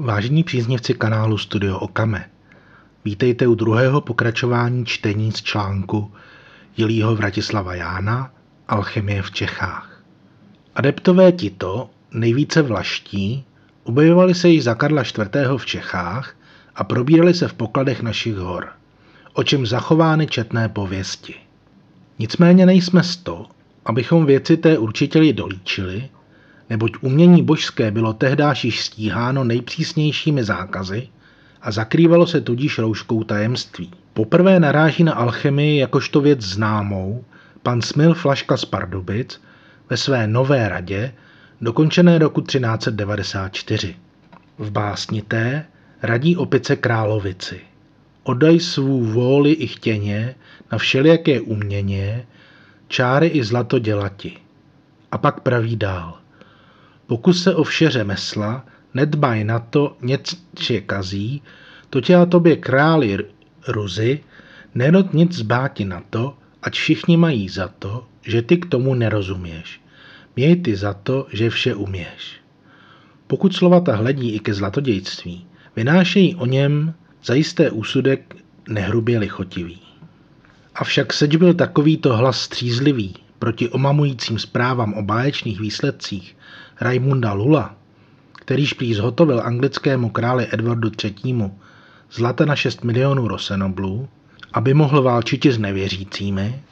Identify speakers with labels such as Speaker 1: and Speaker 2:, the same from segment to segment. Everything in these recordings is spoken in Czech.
Speaker 1: Vážení příznivci kanálu Studio Okame, vítejte u druhého pokračování čtení z článku Jilího Vratislava Jána Alchemie v Čechách. Adeptové tito, nejvíce vlaští, objevovali se již za Karla IV. v Čechách a probírali se v pokladech našich hor, o čem zachovány četné pověsti. Nicméně nejsme z to, abychom věci té určitě dolíčili, neboť umění božské bylo tehdáž již stíháno nejpřísnějšími zákazy a zakrývalo se tudíž rouškou tajemství. Poprvé naráží na alchemii jakožto věc známou pan Smil Flaška z Pardubic ve své Nové radě, dokončené roku 1394. V básni té radí opice královici. Odaj svou vůli i chtěně na všelijaké uměně, čáry i zlato dělati. A pak praví dál. Pokud se o vše řemesla, nedbaj na to, něče kazí, to tě a tobě králi ruzy, nenot nic zbáti na to, ať všichni mají za to, že ty k tomu nerozuměš. Měj ty za to, že vše uměš. Pokud slova ta hledí i ke zlatodějství, vynášejí o něm zajisté úsudek nehrubě lichotivý. Avšak seč byl takovýto hlas střízlivý proti omamujícím zprávám o báječných výsledcích Raimunda Lula, kterýž prý zhotovil anglickému králi Edwardu III. zlata na 6 milionů rosenoblů, aby mohl válčit s nevěřícími,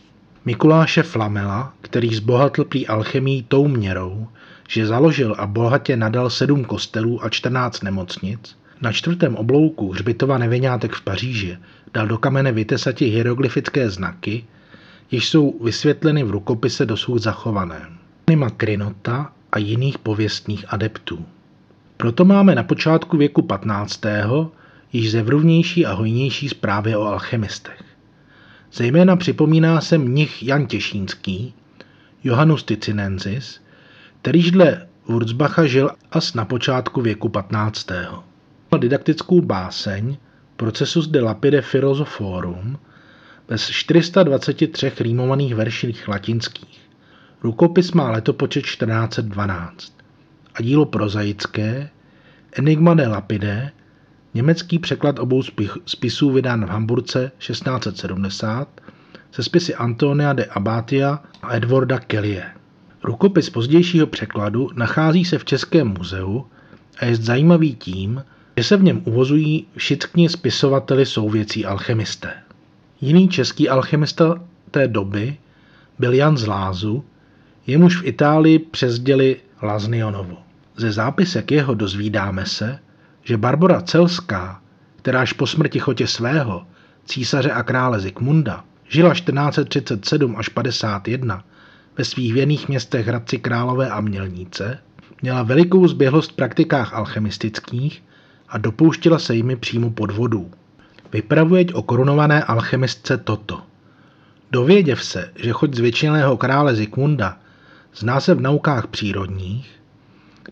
Speaker 1: Mikuláše Flamela, který zbohatl prý alchemii tou měrou, že založil a bohatě nadal sedm kostelů a 14 nemocnic, na čtvrtém oblouku hřbitova nevinátek v Paříži dal do kamene vytesati hieroglyfické znaky, jež jsou vysvětleny v rukopise dosud zachovaném. Makrinota a jiných pověstných adeptů. Proto máme na počátku věku 15. již zevruvnější a hojnější zprávy o alchemistech. Zejména připomíná se mnich Jan Těšínský, Johannes Ticinensis, kterýž dle Wurzbacha žil as na počátku věku 15. Didaktickou báseň Procesus de lapide philosophorum bez 423 rýmovaných verších latinských. Rukopis má letopočet 1412 a dílo prozaické Enigma de Lapide, německý překlad obou spisů vydán v Hamburce 1670 se spisy Antonia de Abatia a Edwarda Kellyje. Rukopis pozdějšího překladu nachází se v Českém muzeu a je zajímavý tím, že se v něm uvozují všichni spisovateli souvěcí alchemisté. Jiný český alchemista té doby byl Jan z Lázu, jemuž v Itálii přezděli Laznionovu. Ze zápisek jeho dozvídáme se, že Barbara Celská, kteráž po smrti chotě svého, císaře a krále Zikmunda, žila 1437 až 51 ve svých věných městech Hradci Králové a Mělníce, měla velikou zběhlost v praktikách alchemistických a dopouštěla se jimi přímo podvodů. Vypravuje o korunované alchemistce toto. Dověděv se, že choď zvětšiného krále Zikmunda zná se v naukách přírodních,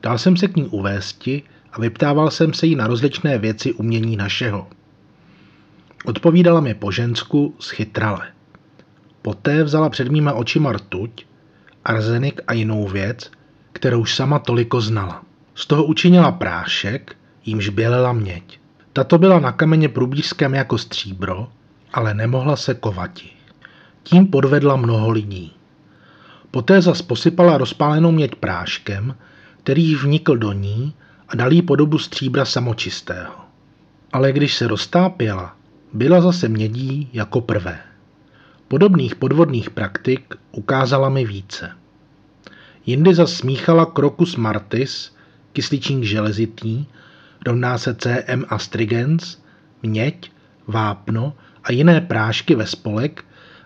Speaker 1: dal jsem se k ní uvésti a vyptával jsem se jí na rozličné věci umění našeho. Odpovídala mi po žensku schytrale. Poté vzala před mýma očima rtuť, arzenik a jinou věc, kterou sama toliko znala. Z toho učinila prášek, jímž bělela měď. Tato byla na kameně průbířském jako stříbro, ale nemohla se kovati. Tím podvedla mnoho lidí. Poté zas posypala rozpálenou měď práškem, který vnikl do ní a dal jí podobu stříbra samočistého. Ale když se roztápěla, byla zase mědí jako prvé. Podobných podvodných praktik ukázala mi více. Jindy zas smíchala krokus martis, kysličník železitý, rovná se CM astrigens, měď, vápno a jiné prášky ve spolek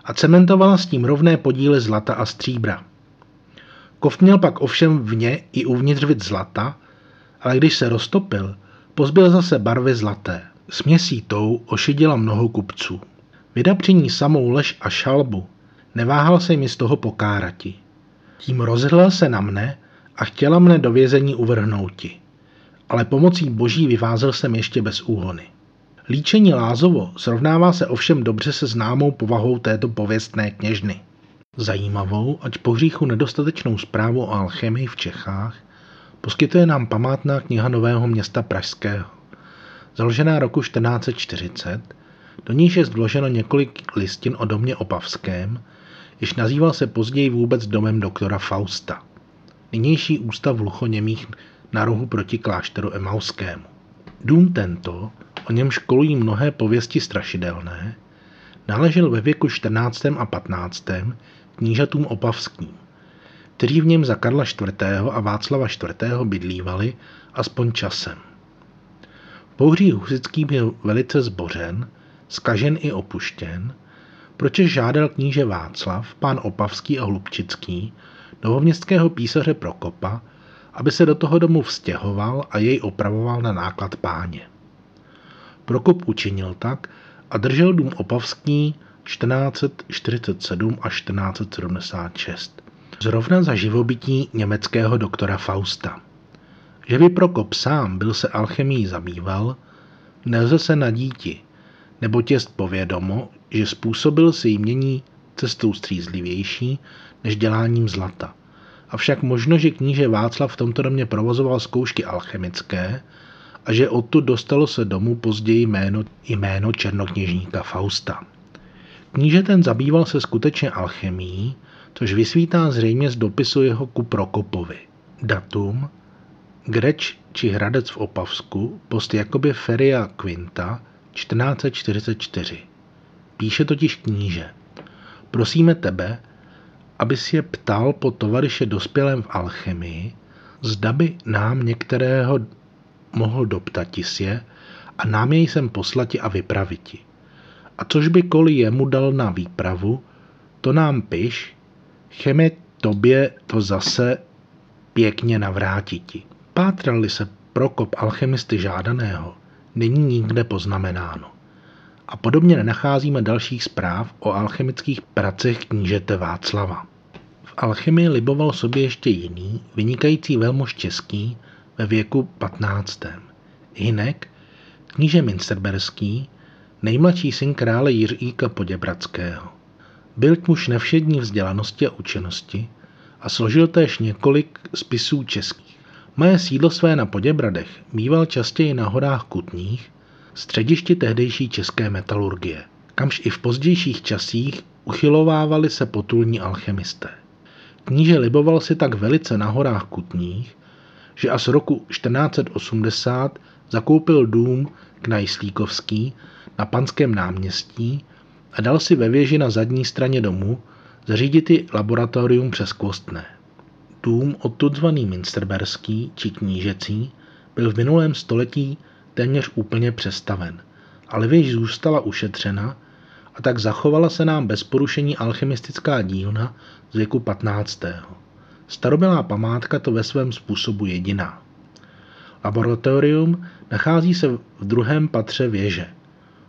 Speaker 1: a cementovala s tím rovné podíly zlata a stříbra. Kov měl pak ovšem vně i uvnitř vid zlata, ale když se roztopil, pozbyl zase barvy zlaté. Směsí tou ošidila mnoho kupců. Vydapření samou lež a šalbu, neváhal se mi z toho pokárati. Tím rozhrl se na mne a chtěla mne do vězení uvrhnouti ale pomocí boží vyvázel jsem ještě bez úhony. Líčení Lázovo srovnává se ovšem dobře se známou povahou této pověstné kněžny. Zajímavou, ať po hříchu nedostatečnou zprávu o alchemii v Čechách, poskytuje nám památná kniha Nového města Pražského. Založená roku 1440, do níž je vloženo několik listin o domě Opavském, jež nazýval se později vůbec domem doktora Fausta. Nynější ústav hluchoněmých na rohu proti klášteru Emauskému. Dům tento, o něm školují mnohé pověsti strašidelné, náležel ve věku 14. a 15. knížatům opavským, kteří v něm za Karla IV. a Václava IV. bydlívali aspoň časem. Pouhří Husický byl velice zbořen, skažen i opuštěn, proč žádal kníže Václav, pán Opavský a Hlubčický, novoměstského písaře Prokopa, aby se do toho domu vztěhoval a jej opravoval na náklad páně. Prokop učinil tak a držel dům Opavský 1447 až 1476. Zrovna za živobytí německého doktora Fausta. Že by Prokop sám byl se alchemií zabýval, nelze se nadíti, nebo těst povědomo, že způsobil si jmění cestou střízlivější než děláním zlata. Avšak možno, že kníže Václav v tomto domě provozoval zkoušky alchemické a že odtud dostalo se domů později jméno, jméno černokněžníka Fausta. Kníže ten zabýval se skutečně alchemií, což vysvítá zřejmě z dopisu jeho ku Prokopovi. Datum Greč či Hradec v Opavsku, post Jakobě Feria Quinta, 1444. Píše totiž kníže. Prosíme tebe, abys je ptal po tovaryše dospělém v alchemii, zda by nám některého mohl doptatis je a nám jej sem poslati a vypraviti. A což by koli jemu dal na výpravu, to nám piš, cheme tobě to zase pěkně navrátiti. Pátrali se Prokop alchemisty žádaného, není nikde poznamenáno. A podobně nenacházíme dalších zpráv o alchemických pracech knížete Václava. V alchemii liboval sobě ještě jiný, vynikající velmož český ve věku 15. Hinek, kníže Minsterberský, nejmladší syn krále Jiříka Poděbradského. Byl muž nevšední vzdělanosti a učenosti a složil též několik spisů českých. Moje sídlo své na Poděbradech býval častěji na horách Kutních, středišti tehdejší české metalurgie, kamž i v pozdějších časích uchylovávali se potulní alchemisté. Kníže liboval si tak velice na horách Kutních, že až roku 1480 zakoupil dům Knajslíkovský na Panském náměstí a dal si ve věži na zadní straně domu zařídit i laboratorium přes Kvostné. Dům odtud zvaný Minsterberský či knížecí byl v minulém století téměř úplně přestaven, ale věž zůstala ušetřena a tak zachovala se nám bez porušení alchemistická dílna z věku 15. Starobylá památka to ve svém způsobu jediná. Laboratorium nachází se v druhém patře věže.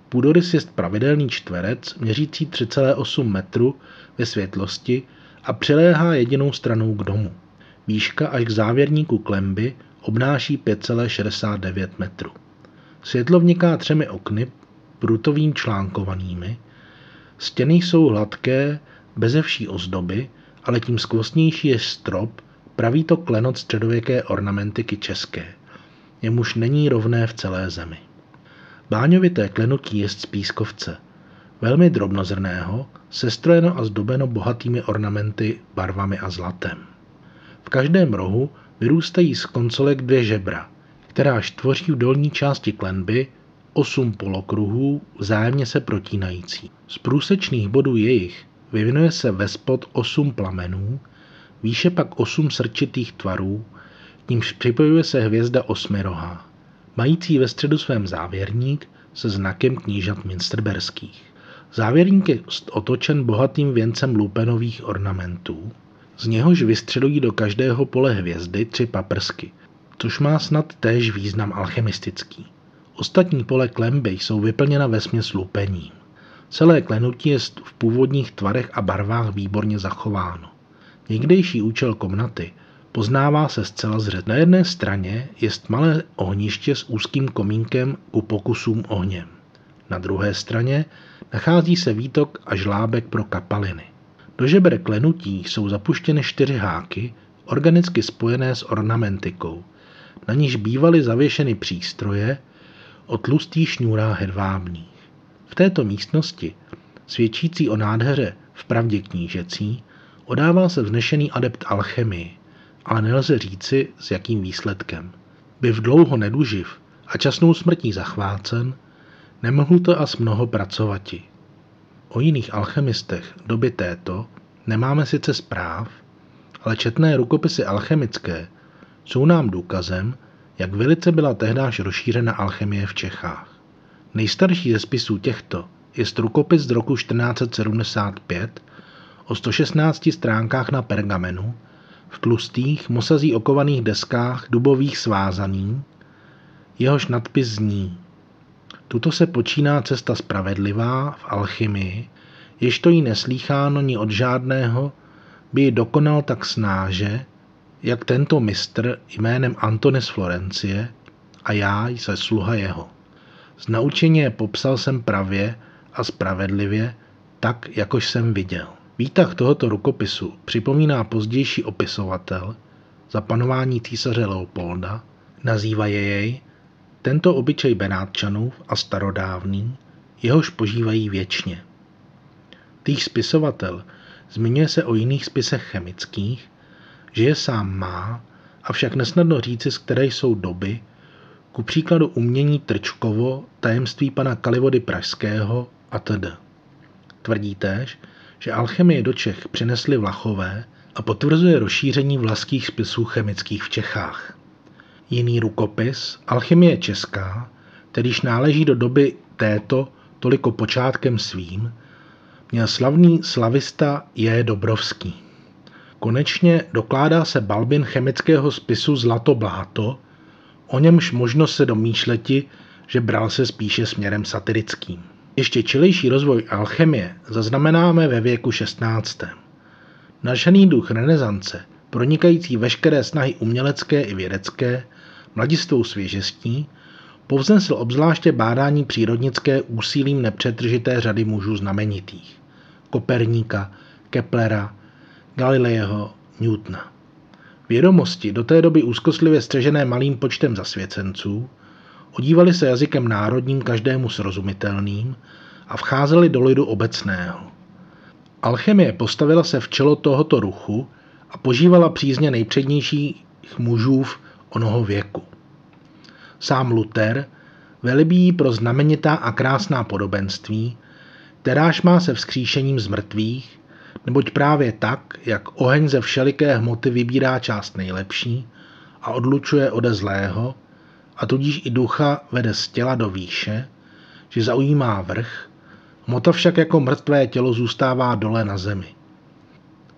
Speaker 1: Půdorys je pravidelný čtverec měřící 3,8 metru ve světlosti a přiléhá jedinou stranou k domu. Výška až k závěrníku klemby obnáší 5,69 metru. Světlo vniká třemi okny, prutovým článkovanými. Stěny jsou hladké, bezevší ozdoby, ale tím skvostnější je strop, praví to klenot středověké ornamentiky české. Jemuž není rovné v celé zemi. Báňovité klenutí je z pískovce, velmi drobnozrného, sestrojeno a zdobeno bohatými ornamenty, barvami a zlatem. V každém rohu vyrůstají z koncolek dvě žebra, kteráž tvoří v dolní části klenby osm polokruhů vzájemně se protínající. Z průsečných bodů jejich vyvinuje se ve spod osm plamenů, výše pak osm srčitých tvarů, nímž připojuje se hvězda osmirohá, mající ve středu svém závěrník se znakem knížat Minsterberských. Závěrník je otočen bohatým věncem lupenových ornamentů, z něhož vystřelují do každého pole hvězdy tři paprsky, což má snad též význam alchemistický. Ostatní pole klemby jsou vyplněna ve směs lupením. Celé klenutí je v původních tvarech a barvách výborně zachováno. Někdejší účel komnaty poznává se zcela zřet. Na jedné straně je malé ohniště s úzkým komínkem u pokusům ohněm. Na druhé straně nachází se výtok a žlábek pro kapaliny. Do žeber klenutí jsou zapuštěny čtyři háky, organicky spojené s ornamentikou, na níž bývaly zavěšeny přístroje o tlustých šňůrách hedvábných. V této místnosti, svědčící o nádheře v pravdě knížecí, odával se vznešený adept alchemii, ale nelze říci, s jakým výsledkem. Byv dlouho neduživ a časnou smrtí zachvácen, nemohl to as mnoho pracovati. O jiných alchemistech doby této nemáme sice zpráv, ale četné rukopisy alchemické jsou nám důkazem, jak velice byla tehdáž rozšířena alchemie v Čechách. Nejstarší ze spisů těchto je rukopis z roku 1475 o 116 stránkách na pergamenu, v tlustých, mosazí okovaných deskách dubových svázaný, jehož nadpis zní Tuto se počíná cesta spravedlivá v alchymii, jež to jí neslýcháno ni od žádného, by ji dokonal tak snáže, jak tento mistr jménem Antonis Florencie a já se sluha jeho. Z naučení je popsal jsem pravě a spravedlivě, tak, jakož jsem viděl. Výtah tohoto rukopisu připomíná pozdější opisovatel za panování císaře Leopolda, nazývaje jej tento obyčej Benátčanů a starodávný, jehož požívají věčně. Týž spisovatel zmiňuje se o jiných spisech chemických, že je sám má, avšak nesnadno říci, z které jsou doby, ku příkladu umění Trčkovo, tajemství pana Kalivody Pražského a td. Tvrdí též, že alchemie do Čech přinesly Vlachové a potvrzuje rozšíření vlaských spisů chemických v Čechách. Jiný rukopis, Alchemie česká, kterýž náleží do doby této toliko počátkem svým, měl slavný slavista J. Dobrovský. Konečně dokládá se balbin chemického spisu Zlato bláto, o němž možno se domýšleti, že bral se spíše směrem satirickým. Ještě čilejší rozvoj alchemie zaznamenáme ve věku 16. Nažený duch renesance, pronikající veškeré snahy umělecké i vědecké, mladistvou svěžestí, povznesl obzvláště bádání přírodnické úsilím nepřetržité řady mužů znamenitých. Koperníka, Keplera, Galilejeho, Newtona. Vědomosti, do té doby úzkostlivě střežené malým počtem zasvěcenců, odívali se jazykem národním každému srozumitelným a vcházeli do lidu obecného. Alchemie postavila se v čelo tohoto ruchu a požívala přízně nejpřednějších mužů v onoho věku. Sám Luther velibí pro znamenitá a krásná podobenství, kteráž má se vzkříšením z mrtvých, neboť právě tak, jak oheň ze všeliké hmoty vybírá část nejlepší a odlučuje ode zlého, a tudíž i ducha vede z těla do výše, že zaujímá vrch, hmota však jako mrtvé tělo zůstává dole na zemi.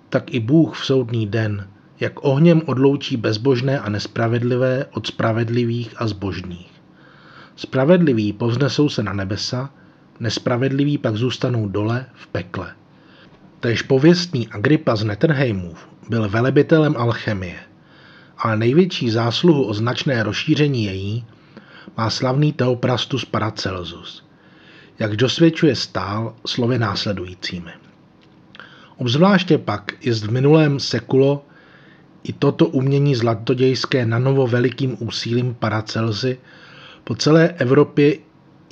Speaker 1: Tak i Bůh v soudný den jak ohněm odloučí bezbožné a nespravedlivé od spravedlivých a zbožných. Spravedliví povznesou se na nebesa, nespravedliví pak zůstanou dole v pekle. Tež pověstný Agrippa z Netterheimův byl velebitelem alchemie, ale největší zásluhu o značné rozšíření její má slavný Teoprastus Paracelsus, jak dosvědčuje stál slovy následujícími. Obzvláště pak je v minulém sekulo i toto umění zlatodějské na novo velikým úsilím Paracelzy po celé Evropě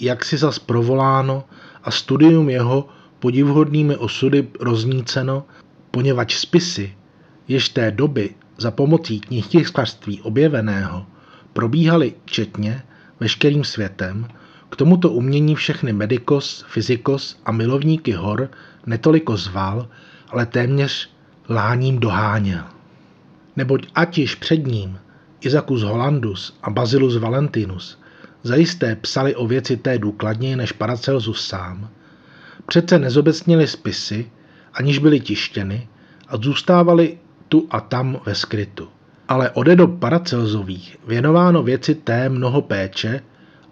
Speaker 1: jaksi zas provoláno a studium jeho podivhodnými osudy rozníceno, poněvadž spisy, jež té doby za pomocí knihtiskařství objeveného probíhaly četně veškerým světem, k tomuto umění všechny medikos, fyzikos a milovníky hor netoliko zval, ale téměř láním doháněl neboť ať již před ním Izakus Hollandus a Basilus Valentinus zajisté psali o věci té důkladněji než Paracelsus sám, přece nezobecnili spisy, aniž byly tištěny a zůstávali tu a tam ve skrytu. Ale ode do Paracelzových věnováno věci té mnoho péče,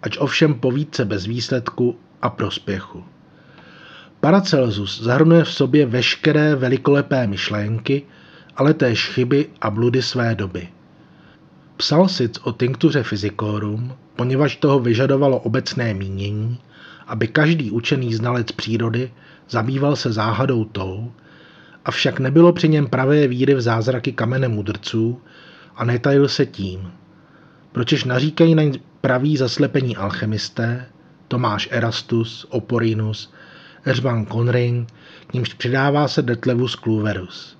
Speaker 1: ač ovšem povídce bez výsledku a prospěchu. Paracelsus zahrnuje v sobě veškeré velikolepé myšlenky, ale též chyby a bludy své doby. Psal sic o tinktuře fyzikorum, poněvadž toho vyžadovalo obecné mínění, aby každý učený znalec přírody zabýval se záhadou tou, avšak nebylo při něm pravé víry v zázraky kamene mudrců a netajil se tím. Pročež naříkají na praví zaslepení alchemisté, Tomáš Erastus, Oporinus, Erzban Conring, k nímž přidává se Detlevus Cluverus.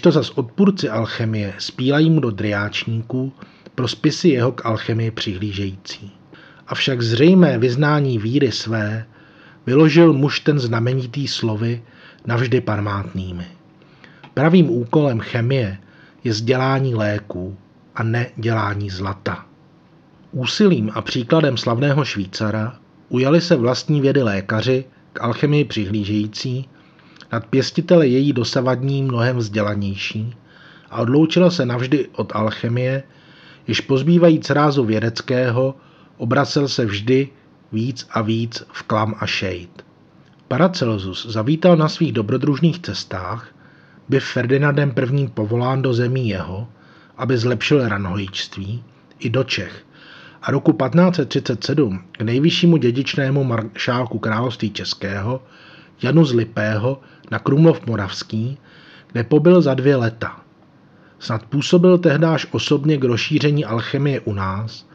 Speaker 1: to zas odpůrci alchemie spílají mu do driáčníků pro spisy jeho k alchemii přihlížející. Avšak zřejmé vyznání víry své vyložil muž ten znamenitý slovy navždy památnými. Pravým úkolem chemie je vzdělání léků a ne dělání zlata. Úsilím a příkladem slavného Švýcara ujali se vlastní vědy lékaři k alchemii přihlížející, nad pěstitele její dosavadní mnohem vzdělanější a odloučila se navždy od alchemie, již pozbývajíc rázu vědeckého, obracel se vždy víc a víc v klam a šejt. Paracelsus zavítal na svých dobrodružných cestách, by Ferdinandem I. povolán do zemí jeho, aby zlepšil ranhojičství, i do Čech, a roku 1537 k nejvyššímu dědičnému maršálku království českého, Janu z Lipého, na Krumlov Moravský, kde pobyl za dvě leta. Snad působil tehdáž osobně k rozšíření alchemie u nás,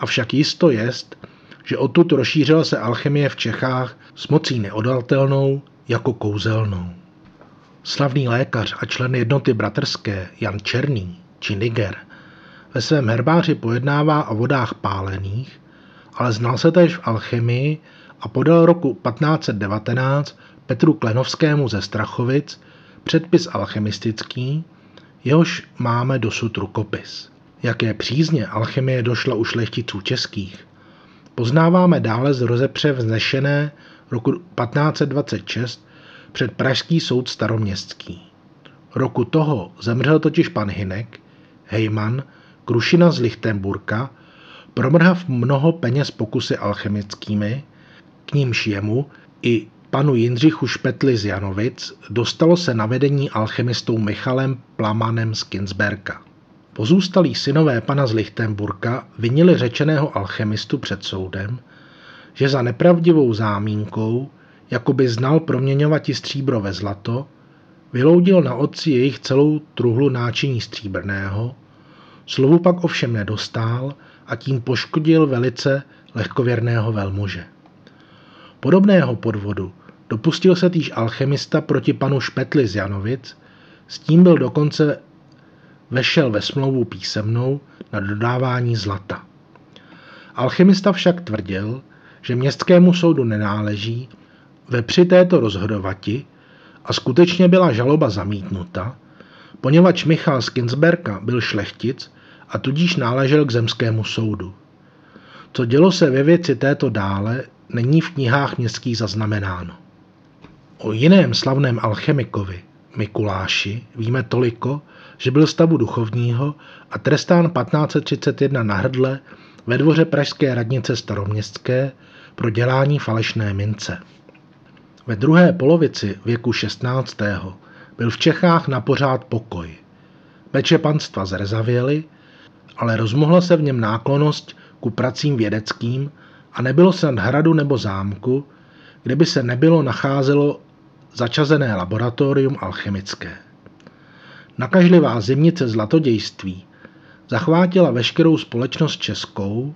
Speaker 1: avšak jisto jest, že odtud rozšířila se alchemie v Čechách s mocí neodaltelnou jako kouzelnou. Slavný lékař a člen jednoty bratrské Jan Černý či Niger ve svém herbáři pojednává o vodách pálených, ale znal se též v alchemii a podal roku 1519 Petru Klenovskému ze Strachovic předpis alchemistický, jehož máme dosud rukopis. Jaké přízně alchemie došla u šlechticů českých, poznáváme dále z rozepře vznešené roku 1526 před Pražský soud staroměstský. Roku toho zemřel totiž pan Hinek, hejman, Krušina z Lichtenburka, promrhav mnoho peněz pokusy alchemickými, k nímž jemu i panu Jindřichu Špetli z Janovic dostalo se na vedení alchemistou Michalem Plamanem z Kinsberka. Pozůstalí synové pana z Lichtenburka vinili řečeného alchemistu před soudem, že za nepravdivou zámínkou, jako by znal proměňovat stříbro ve zlato, vyloudil na otci jejich celou truhlu náčiní stříbrného, slovu pak ovšem nedostál a tím poškodil velice lehkověrného velmuže. Podobného podvodu dopustil se týž alchemista proti panu Špetli z Janovic, s tím byl dokonce vešel ve smlouvu písemnou na dodávání zlata. Alchemista však tvrdil, že městskému soudu nenáleží ve při této rozhodovati a skutečně byla žaloba zamítnuta, poněvadž Michal z Kinsberka byl šlechtic a tudíž náležel k zemskému soudu. Co dělo se ve věci této dále, není v knihách městských zaznamenáno. O jiném slavném alchemikovi, Mikuláši, víme toliko, že byl stavu duchovního a trestán 1531 na hrdle ve dvoře pražské radnice staroměstské pro dělání falešné mince. Ve druhé polovici věku 16. byl v Čechách na pořád pokoj. Meče panstva zrezavěly, ale rozmohla se v něm náklonost ku pracím vědeckým a nebylo se nad hradu nebo zámku, kde by se nebylo nacházelo začazené laboratorium alchemické. Nakažlivá zimnice zlatodějství zachvátila veškerou společnost českou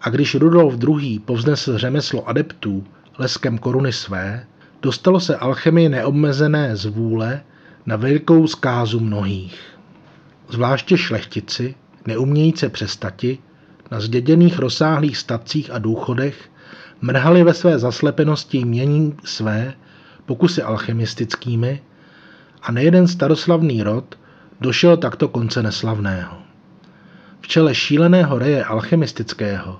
Speaker 1: a když Rudolf II. povznesl řemeslo adeptů leskem koruny své, dostalo se alchemii neobmezené z vůle na velikou zkázu mnohých. Zvláště šlechtici, neumějíce přestati, na zděděných rozsáhlých statcích a důchodech mrhali ve své zaslepenosti mění své pokusy alchemistickými a nejeden staroslavný rod došel takto konce neslavného. V čele šíleného reje alchemistického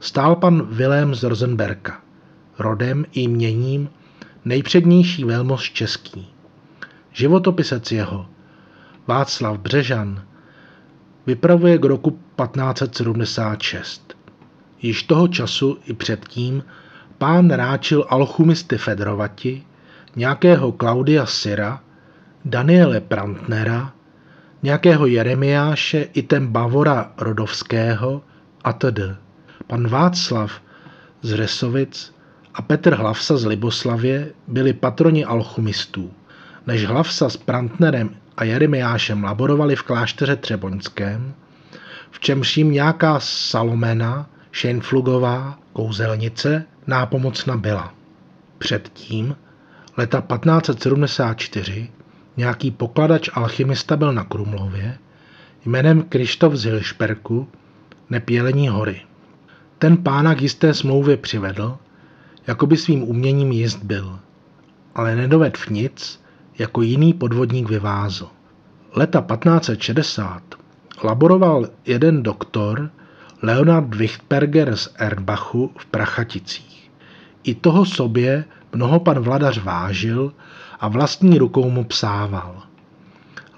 Speaker 1: stál pan Vilém z Rosenberka, rodem i měním nejpřednější velmož český. Životopisec jeho, Václav Břežan, vypravuje k roku 1576. Již toho času i předtím pán ráčil alchumisty Federovati, nějakého Klaudia Syra, Daniele Prantnera, nějakého Jeremiáše i ten Bavora Rodovského a td. Pan Václav z Resovic a Petr Hlavsa z Liboslavě byli patroni alchumistů. Než Hlavsa s Prantnerem a Jeremiášem laborovali v klášteře Třeboňském, v čemž jim nějaká Salomena, Šenflugová, kouzelnice, nápomocna byla. Předtím, leta 1574, nějaký pokladač alchymista byl na Krumlově jménem Krištof z Hilšperku, nepělení hory. Ten pána k jisté smlouvě přivedl, jako by svým uměním jist byl, ale nedoved v nic, jako jiný podvodník vyvázl. Leta 1560 laboroval jeden doktor Leonard Wichtberger z Ernbachu v Prachaticích. I toho sobě mnoho pan vladař vážil a vlastní rukou mu psával.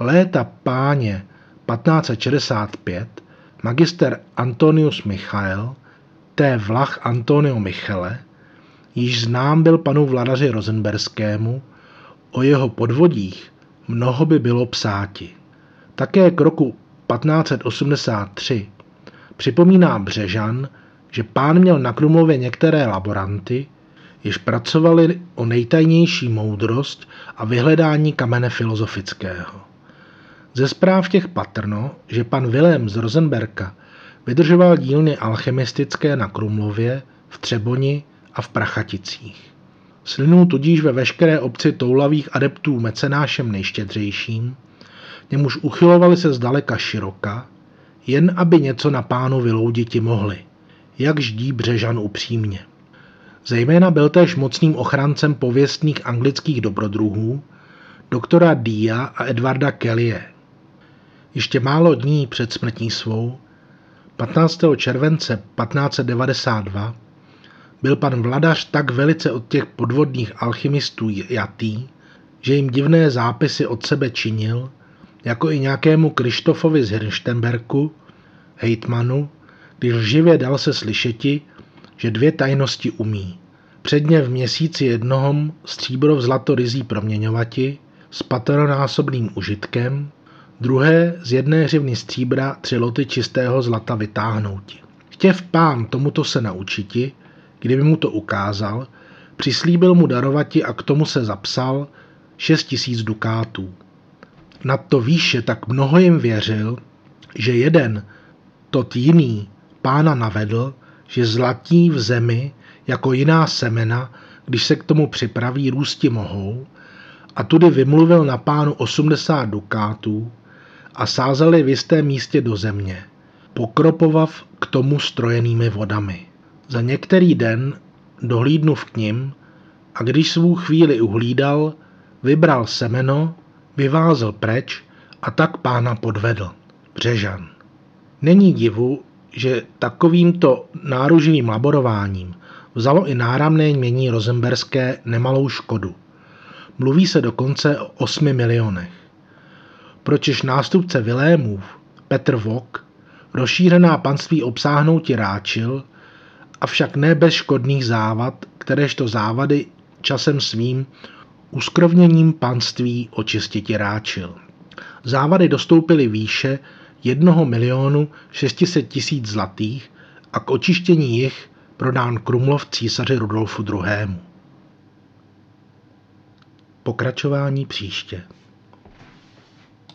Speaker 1: Léta páně 1565 magister Antonius Michael, té vlach Antonio Michele, již znám byl panu vladaři Rosenberskému, o jeho podvodích mnoho by bylo psáti. Také k roku 1583 připomíná Břežan, že pán měl na Krumlově některé laboranty, jež pracovali o nejtajnější moudrost a vyhledání kamene filozofického. Ze zpráv těch patrno, že pan Vilém z Rosenberka vydržoval dílny alchemistické na Krumlově, v Třeboni a v Prachaticích. Slynul tudíž ve veškeré obci toulavých adeptů mecenášem nejštědřejším, němuž uchylovali se zdaleka široka, jen aby něco na pánu vylouditi mohli, jak ždí Břežan upřímně. Zejména byl též mocným ochrancem pověstných anglických dobrodruhů, doktora Dia a Edvarda Kellye. Ještě málo dní před smrtí svou, 15. července 1592, byl pan vladař tak velice od těch podvodných alchymistů jatý, že jim divné zápisy od sebe činil, jako i nějakému Krištofovi z Hirštenberku, hejtmanu, když živě dal se slyšeti, že dvě tajnosti umí. Předně v měsíci jednohom stříbro v zlato rizí proměňovati s patronásobným užitkem, druhé z jedné hřivny stříbra tři loty čistého zlata vytáhnouti. Chtěv pán tomuto se naučiti, kdyby mu to ukázal, přislíbil mu darovati a k tomu se zapsal šest tisíc dukátů. Na to výše tak mnoho jim věřil, že jeden, tot jiný, pána navedl, že zlatí v zemi jako jiná semena, když se k tomu připraví, růsti mohou, a tudy vymluvil na pánu 80 dukátů a sázeli v jistém místě do země, pokropovav k tomu strojenými vodami. Za některý den dohlídnuv k ním a když svou chvíli uhlídal, vybral semeno, vyvázel preč a tak pána podvedl. Břežan. Není divu, že takovýmto náruživým laborováním vzalo i náramné jmění rozemberské nemalou škodu. Mluví se dokonce o 8 milionech. Pročež nástupce Vilémův, Petr Vok, rozšířená panství obsáhnouti ráčil, avšak ne bez škodných závad, kteréžto závady časem svým uskrovněním panství očistiti ráčil. Závady dostoupily výše 1 milionu 600 tisíc zlatých a k očištění jich prodán Krumlov císaři Rudolfu II. Pokračování příště.